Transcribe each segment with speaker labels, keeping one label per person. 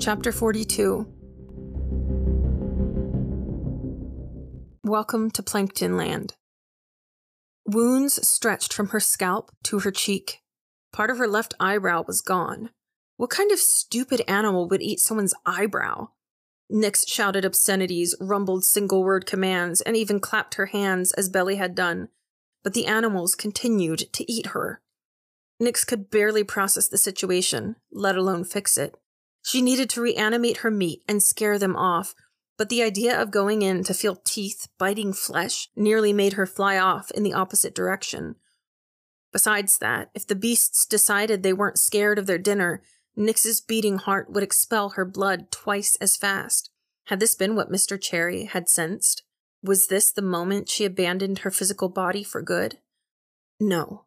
Speaker 1: Chapter 42 Welcome to Plankton Land. Wounds stretched from her scalp to her cheek. Part of her left eyebrow was gone. What kind of stupid animal would eat someone's eyebrow? Nix shouted obscenities, rumbled single word commands, and even clapped her hands as Belly had done, but the animals continued to eat her. Nix could barely process the situation, let alone fix it. She needed to reanimate her meat and scare them off, but the idea of going in to feel teeth biting flesh nearly made her fly off in the opposite direction. Besides that, if the beasts decided they weren't scared of their dinner, Nix's beating heart would expel her blood twice as fast. Had this been what Mr. Cherry had sensed? Was this the moment she abandoned her physical body for good? No.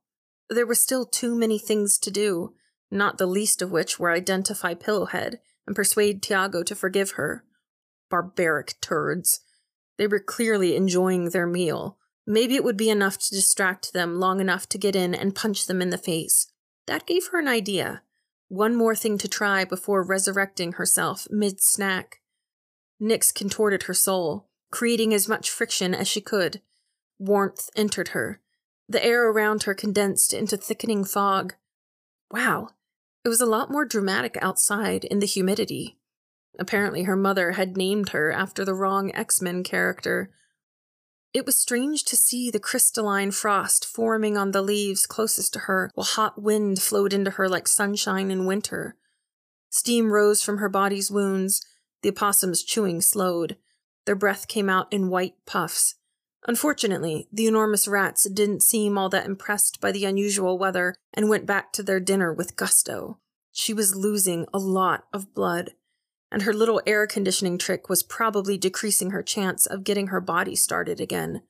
Speaker 1: There were still too many things to do, not the least of which were identify Pillowhead and persuade Tiago to forgive her. Barbaric turds. They were clearly enjoying their meal. Maybe it would be enough to distract them long enough to get in and punch them in the face. That gave her an idea. One more thing to try before resurrecting herself mid snack. Nix contorted her soul, creating as much friction as she could. Warmth entered her. The air around her condensed into thickening fog. Wow, it was a lot more dramatic outside in the humidity. Apparently, her mother had named her after the wrong X Men character. It was strange to see the crystalline frost forming on the leaves closest to her, while hot wind flowed into her like sunshine in winter. Steam rose from her body's wounds. The opossums chewing slowed. Their breath came out in white puffs. Unfortunately, the enormous rats didn't seem all that impressed by the unusual weather and went back to their dinner with gusto. She was losing a lot of blood, and her little air conditioning trick was probably decreasing her chance of getting her body started again.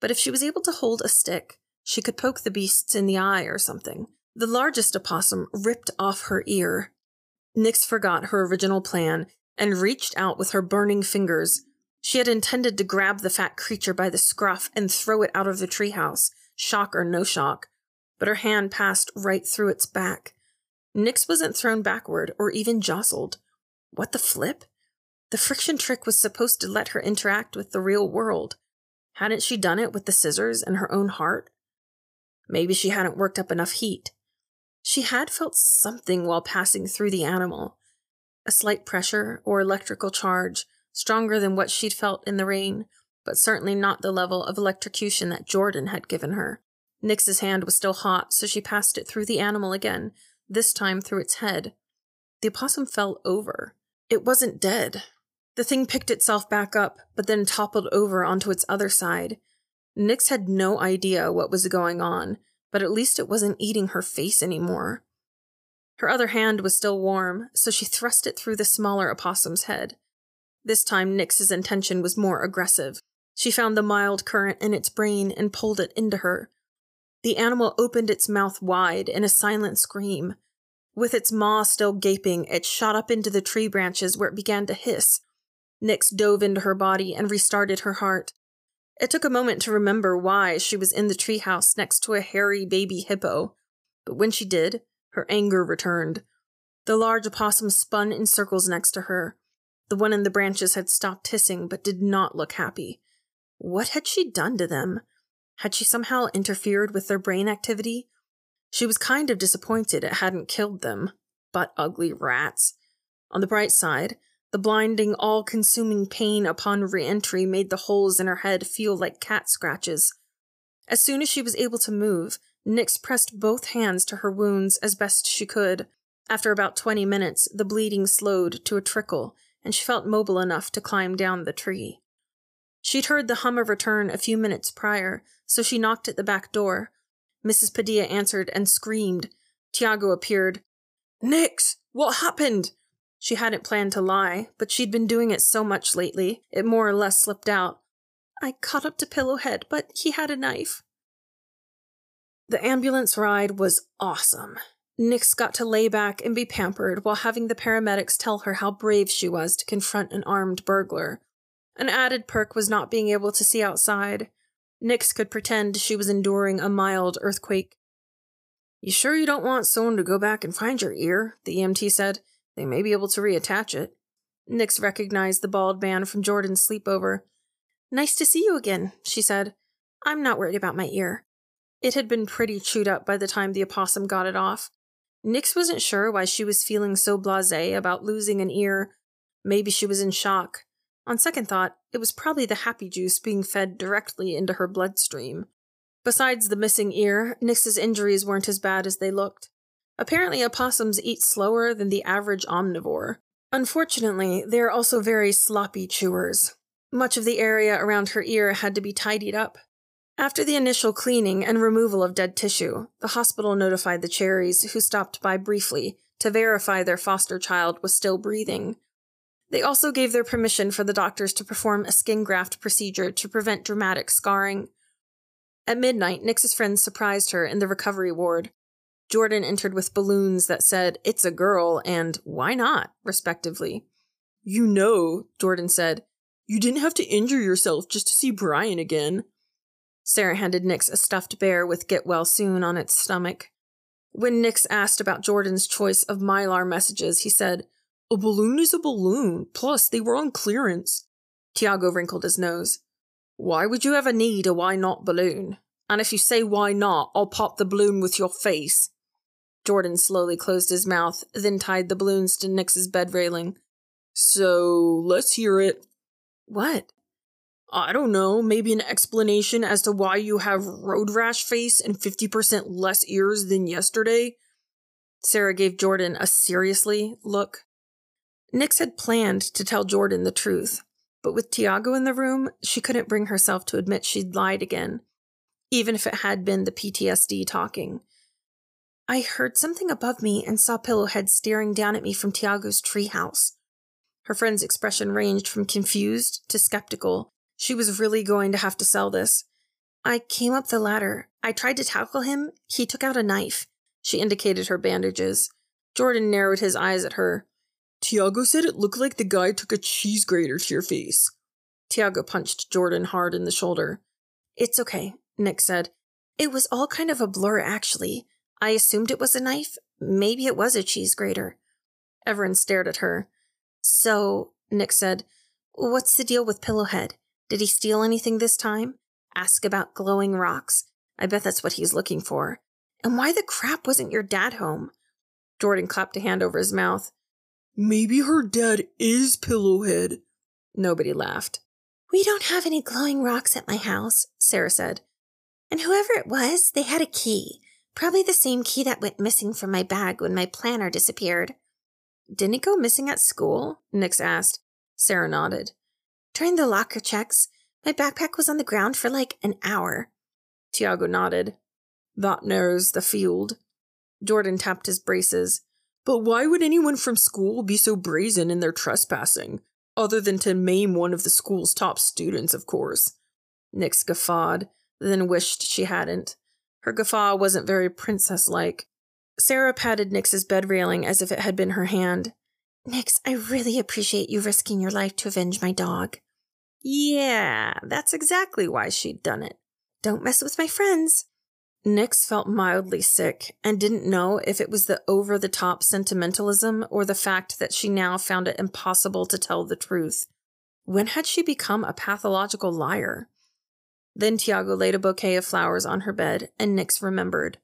Speaker 1: But if she was able to hold a stick, she could poke the beasts in the eye or something. The largest opossum ripped off her ear. Nix forgot her original plan and reached out with her burning fingers, she had intended to grab the fat creature by the scruff and throw it out of the treehouse, shock or no shock, but her hand passed right through its back. Nix wasn't thrown backward or even jostled. What the flip? The friction trick was supposed to let her interact with the real world. Hadn't she done it with the scissors and her own heart? Maybe she hadn't worked up enough heat. She had felt something while passing through the animal a slight pressure or electrical charge stronger than what she'd felt in the rain, but certainly not the level of electrocution that Jordan had given her. Nix's hand was still hot, so she passed it through the animal again, this time through its head. The opossum fell over. It wasn't dead. The thing picked itself back up, but then toppled over onto its other side. Nix had no idea what was going on, but at least it wasn't eating her face anymore. Her other hand was still warm, so she thrust it through the smaller opossum's head. This time, Nix's intention was more aggressive. She found the mild current in its brain and pulled it into her. The animal opened its mouth wide in a silent scream. With its maw still gaping, it shot up into the tree branches where it began to hiss. Nix dove into her body and restarted her heart. It took a moment to remember why she was in the treehouse next to a hairy baby hippo, but when she did, her anger returned. The large opossum spun in circles next to her. The one in the branches had stopped hissing but did not look happy. What had she done to them? Had she somehow interfered with their brain activity? She was kind of disappointed it hadn't killed them. But ugly rats. On the bright side, the blinding, all consuming pain upon re entry made the holes in her head feel like cat scratches. As soon as she was able to move, Nix pressed both hands to her wounds as best she could. After about twenty minutes, the bleeding slowed to a trickle, and she felt mobile enough to climb down the tree. She'd heard the hum of return a few minutes prior, so she knocked at the back door. Mrs. Padilla answered and screamed. Tiago appeared. Nix, what happened? She hadn't planned to lie, but she'd been doing it so much lately, it more or less slipped out. I caught up to Pillowhead, but he had a knife. The ambulance ride was awesome. Nix got to lay back and be pampered while having the paramedics tell her how brave she was to confront an armed burglar. An added perk was not being able to see outside. Nix could pretend she was enduring a mild earthquake. You sure you don't want someone to go back and find your ear? The EMT said. They may be able to reattach it. Nix recognized the bald man from Jordan's sleepover. Nice to see you again, she said. I'm not worried about my ear. It had been pretty chewed up by the time the opossum got it off. Nix wasn't sure why she was feeling so blase about losing an ear. Maybe she was in shock. On second thought, it was probably the happy juice being fed directly into her bloodstream. Besides the missing ear, Nix's injuries weren't as bad as they looked. Apparently, opossums eat slower than the average omnivore. Unfortunately, they are also very sloppy chewers. Much of the area around her ear had to be tidied up. After the initial cleaning and removal of dead tissue, the hospital notified the Cherries, who stopped by briefly, to verify their foster child was still breathing. They also gave their permission for the doctors to perform a skin graft procedure to prevent dramatic scarring. At midnight, Nix's friends surprised her in the recovery ward. Jordan entered with balloons that said, It's a girl, and Why not, respectively.
Speaker 2: You know, Jordan said, you didn't have to injure yourself just to see Brian again.
Speaker 1: Sarah handed Nix a stuffed bear with Get Well Soon on its stomach. When Nix asked about Jordan's choice of Mylar messages, he said,
Speaker 2: A balloon is a balloon, plus they were on clearance.
Speaker 1: Tiago wrinkled his nose.
Speaker 2: Why would you ever need a why not balloon? And if you say why not, I'll pop the balloon with your face.
Speaker 1: Jordan slowly closed his mouth, then tied the balloons to Nix's bed railing.
Speaker 2: So, let's hear it.
Speaker 1: What?
Speaker 2: I don't know, maybe an explanation as to why you have road rash face and 50% less ears than yesterday?
Speaker 1: Sarah gave Jordan a seriously look. Nix had planned to tell Jordan the truth, but with Tiago in the room, she couldn't bring herself to admit she'd lied again, even if it had been the PTSD talking. I heard something above me and saw Pillowhead staring down at me from Tiago's treehouse. Her friend's expression ranged from confused to skeptical. She was really going to have to sell this. I came up the ladder. I tried to tackle him. He took out a knife. She indicated her bandages. Jordan narrowed his eyes at her.
Speaker 2: Tiago said it looked like the guy took a cheese grater to your face.
Speaker 1: Tiago punched Jordan hard in the shoulder. It's okay, Nix said. It was all kind of a blur, actually. I assumed it was a knife. Maybe it was a cheese grater. Everin stared at her. So, Nix said, what's the deal with Pillowhead? Did he steal anything this time? Ask about glowing rocks. I bet that's what he's looking for. And why the crap wasn't your dad home? Jordan clapped a hand over his mouth.
Speaker 2: Maybe her dad is Pillowhead.
Speaker 1: Nobody laughed.
Speaker 3: We don't have any glowing rocks at my house, Sarah said. And whoever it was, they had a key. Probably the same key that went missing from my bag when my planner disappeared.
Speaker 1: Didn't he go missing at school? Nix asked. Sarah nodded.
Speaker 3: During the locker checks, my backpack was on the ground for like an hour.
Speaker 1: Tiago nodded.
Speaker 2: That narrows the field.
Speaker 1: Jordan tapped his braces.
Speaker 2: But why would anyone from school be so brazen in their trespassing? Other than to maim one of the school's top students, of course.
Speaker 1: Nix guffawed, then wished she hadn't. Her guffaw wasn't very princess like. Sarah patted Nix's bed railing as if it had been her hand.
Speaker 3: Nix, I really appreciate you risking your life to avenge my dog.
Speaker 1: Yeah, that's exactly why she'd done it.
Speaker 3: Don't mess with my friends.
Speaker 1: Nix felt mildly sick and didn't know if it was the over the top sentimentalism or the fact that she now found it impossible to tell the truth. When had she become a pathological liar? Then Tiago laid a bouquet of flowers on her bed, and Nix remembered.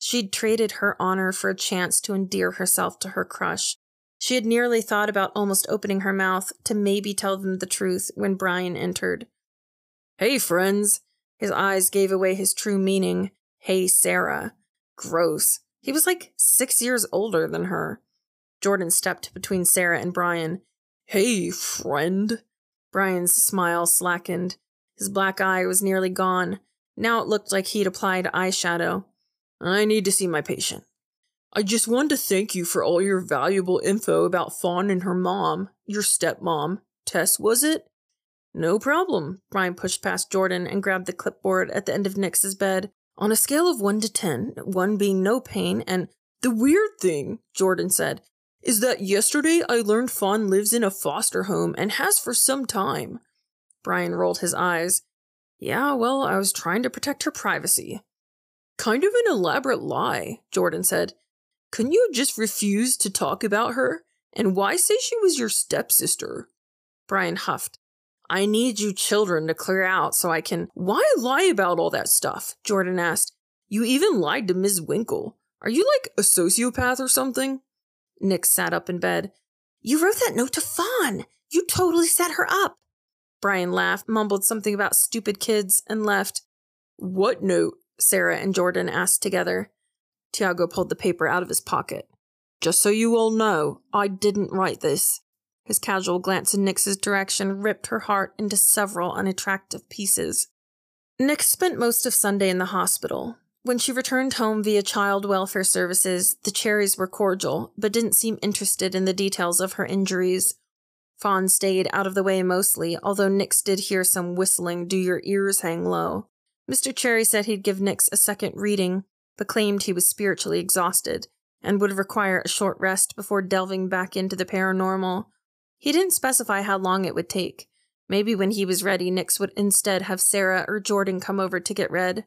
Speaker 1: She'd traded her honor for a chance to endear herself to her crush. She had nearly thought about almost opening her mouth to maybe tell them the truth when Brian entered.
Speaker 2: Hey, friends!
Speaker 1: His eyes gave away his true meaning. Hey, Sarah. Gross. He was like six years older than her. Jordan stepped between Sarah and Brian.
Speaker 2: Hey, friend.
Speaker 1: Brian's smile slackened. His black eye was nearly gone. Now it looked like he'd applied eyeshadow.
Speaker 2: I need to see my patient. I just wanted to thank you for all your valuable info about Fawn and her mom, your stepmom. Tess, was it?
Speaker 1: No problem. Brian pushed past Jordan and grabbed the clipboard at the end of Nix's bed. On a scale of 1 to 10, 1 being no pain and
Speaker 2: the weird thing, Jordan said, is that yesterday I learned Fawn lives in a foster home and has for some time.
Speaker 1: Brian rolled his eyes. Yeah, well, I was trying to protect her privacy.
Speaker 2: Kind of an elaborate lie, Jordan said. Couldn't you just refuse to talk about her? And why say she was your stepsister?
Speaker 1: Brian huffed. I need you children to clear out so I can.
Speaker 2: Why lie about all that stuff? Jordan asked. You even lied to Ms. Winkle. Are you like a sociopath or something?
Speaker 1: Nix sat up in bed. You wrote that note to Fawn. You totally set her up. Brian laughed, mumbled something about stupid kids, and left.
Speaker 2: What note?
Speaker 1: Sarah and Jordan asked together. Tiago pulled the paper out of his pocket.
Speaker 2: Just so you all know, I didn't write this.
Speaker 1: His casual glance in Nix's direction ripped her heart into several unattractive pieces. Nix spent most of Sunday in the hospital. When she returned home via child welfare services, the Cherries were cordial, but didn't seem interested in the details of her injuries. Fawn stayed out of the way mostly, although Nix did hear some whistling, do your ears hang low. Mr. Cherry said he'd give Nix a second reading, but claimed he was spiritually exhausted and would require a short rest before delving back into the paranormal. He didn't specify how long it would take. Maybe when he was ready, Nix would instead have Sarah or Jordan come over to get read.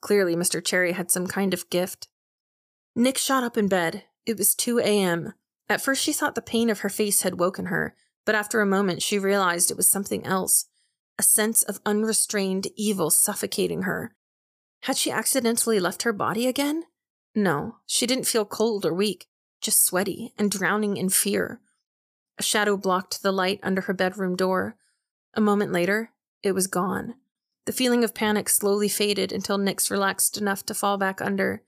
Speaker 1: Clearly, Mr. Cherry had some kind of gift. Nix shot up in bed. It was 2 a.m. At first, she thought the pain of her face had woken her, but after a moment, she realized it was something else a sense of unrestrained evil suffocating her. Had she accidentally left her body again? No, she didn't feel cold or weak, just sweaty and drowning in fear. A shadow blocked the light under her bedroom door. A moment later, it was gone. The feeling of panic slowly faded until Nix relaxed enough to fall back under.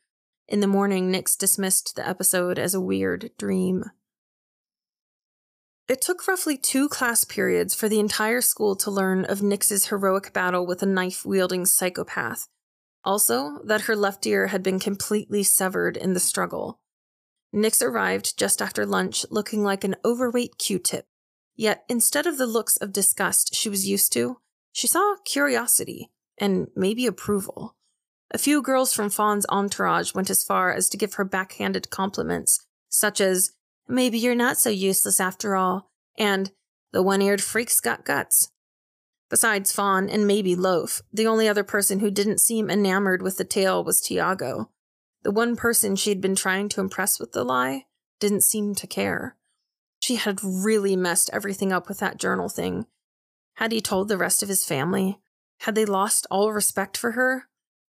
Speaker 1: In the morning, Nix dismissed the episode as a weird dream. It took roughly two class periods for the entire school to learn of Nix's heroic battle with a knife wielding psychopath. Also, that her left ear had been completely severed in the struggle. Nix arrived just after lunch looking like an overweight Q tip. Yet, instead of the looks of disgust she was used to, she saw curiosity and maybe approval. A few girls from Fawn's entourage went as far as to give her backhanded compliments, such as, Maybe you're not so useless after all, and the one eared freak's got guts. Besides Fawn and maybe Loaf, the only other person who didn't seem enamored with the tale was Tiago. The one person she'd been trying to impress with the lie didn't seem to care. She had really messed everything up with that journal thing, had he told the rest of his family? Had they lost all respect for her?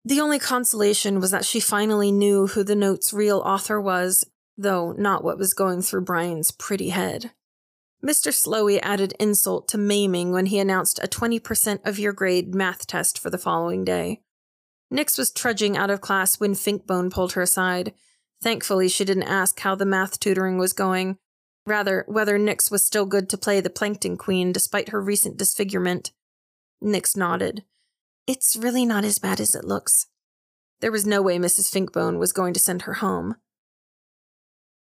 Speaker 1: The only consolation was that she finally knew who the note's real author was, though not what was going through Brian's pretty head. Mr. Slowey added insult to maiming when he announced a 20% of your grade math test for the following day. Nix was trudging out of class when Finkbone pulled her aside. Thankfully, she didn't ask how the math tutoring was going, Rather, whether Nix was still good to play the Plankton Queen despite her recent disfigurement. Nix nodded. It's really not as bad as it looks. There was no way Mrs. Finkbone was going to send her home.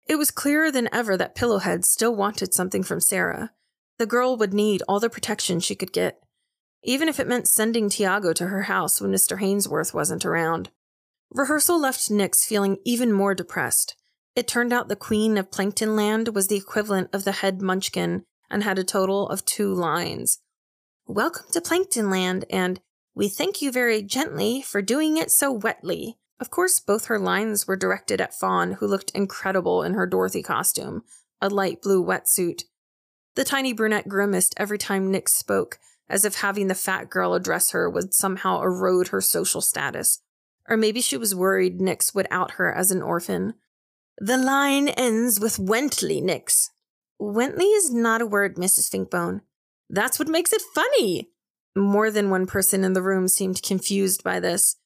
Speaker 1: It was clearer than ever that Pillowhead still wanted something from Sarah. The girl would need all the protection she could get, even if it meant sending Tiago to her house when Mr. Hainsworth wasn't around. Rehearsal left Nix feeling even more depressed. It turned out the Queen of Planktonland was the equivalent of the head munchkin and had a total of two lines. Welcome to Planktonland, and we thank you very gently for doing it so wetly. Of course, both her lines were directed at Fawn, who looked incredible in her Dorothy costume, a light blue wetsuit. The tiny brunette grimaced every time Nix spoke, as if having the fat girl address her would somehow erode her social status. Or maybe she was worried Nix would out her as an orphan. The line ends with Wentley, Nix. Wentley is not a word, Mrs. Finkbone. That's what makes it funny. More than one person in the room seemed confused by this.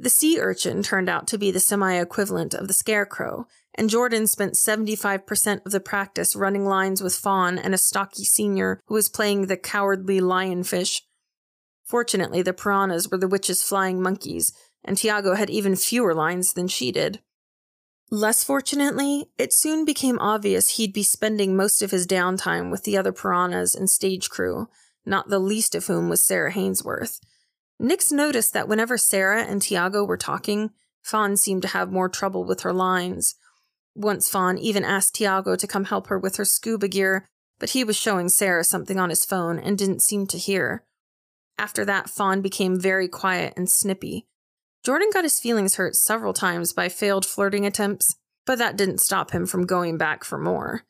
Speaker 1: The sea urchin turned out to be the semi equivalent of the scarecrow, and Jordan spent 75% of the practice running lines with Fawn and a stocky senior who was playing the cowardly lionfish. Fortunately, the piranhas were the witch's flying monkeys, and Tiago had even fewer lines than she did. Less fortunately, it soon became obvious he'd be spending most of his downtime with the other piranhas and stage crew, not the least of whom was Sarah Hainsworth. Nix noticed that whenever Sarah and Tiago were talking, Fawn seemed to have more trouble with her lines. Once Fawn even asked Tiago to come help her with her scuba gear, but he was showing Sarah something on his phone and didn't seem to hear. After that, Fawn became very quiet and snippy, Jordan got his feelings hurt several times by failed flirting attempts, but that didn't stop him from going back for more.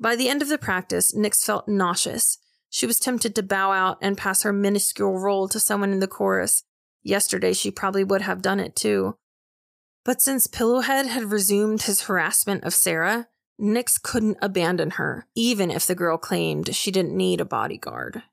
Speaker 1: By the end of the practice, Nix felt nauseous. She was tempted to bow out and pass her minuscule role to someone in the chorus. Yesterday, she probably would have done it too. But since Pillowhead had resumed his harassment of Sarah, Nix couldn't abandon her, even if the girl claimed she didn't need a bodyguard.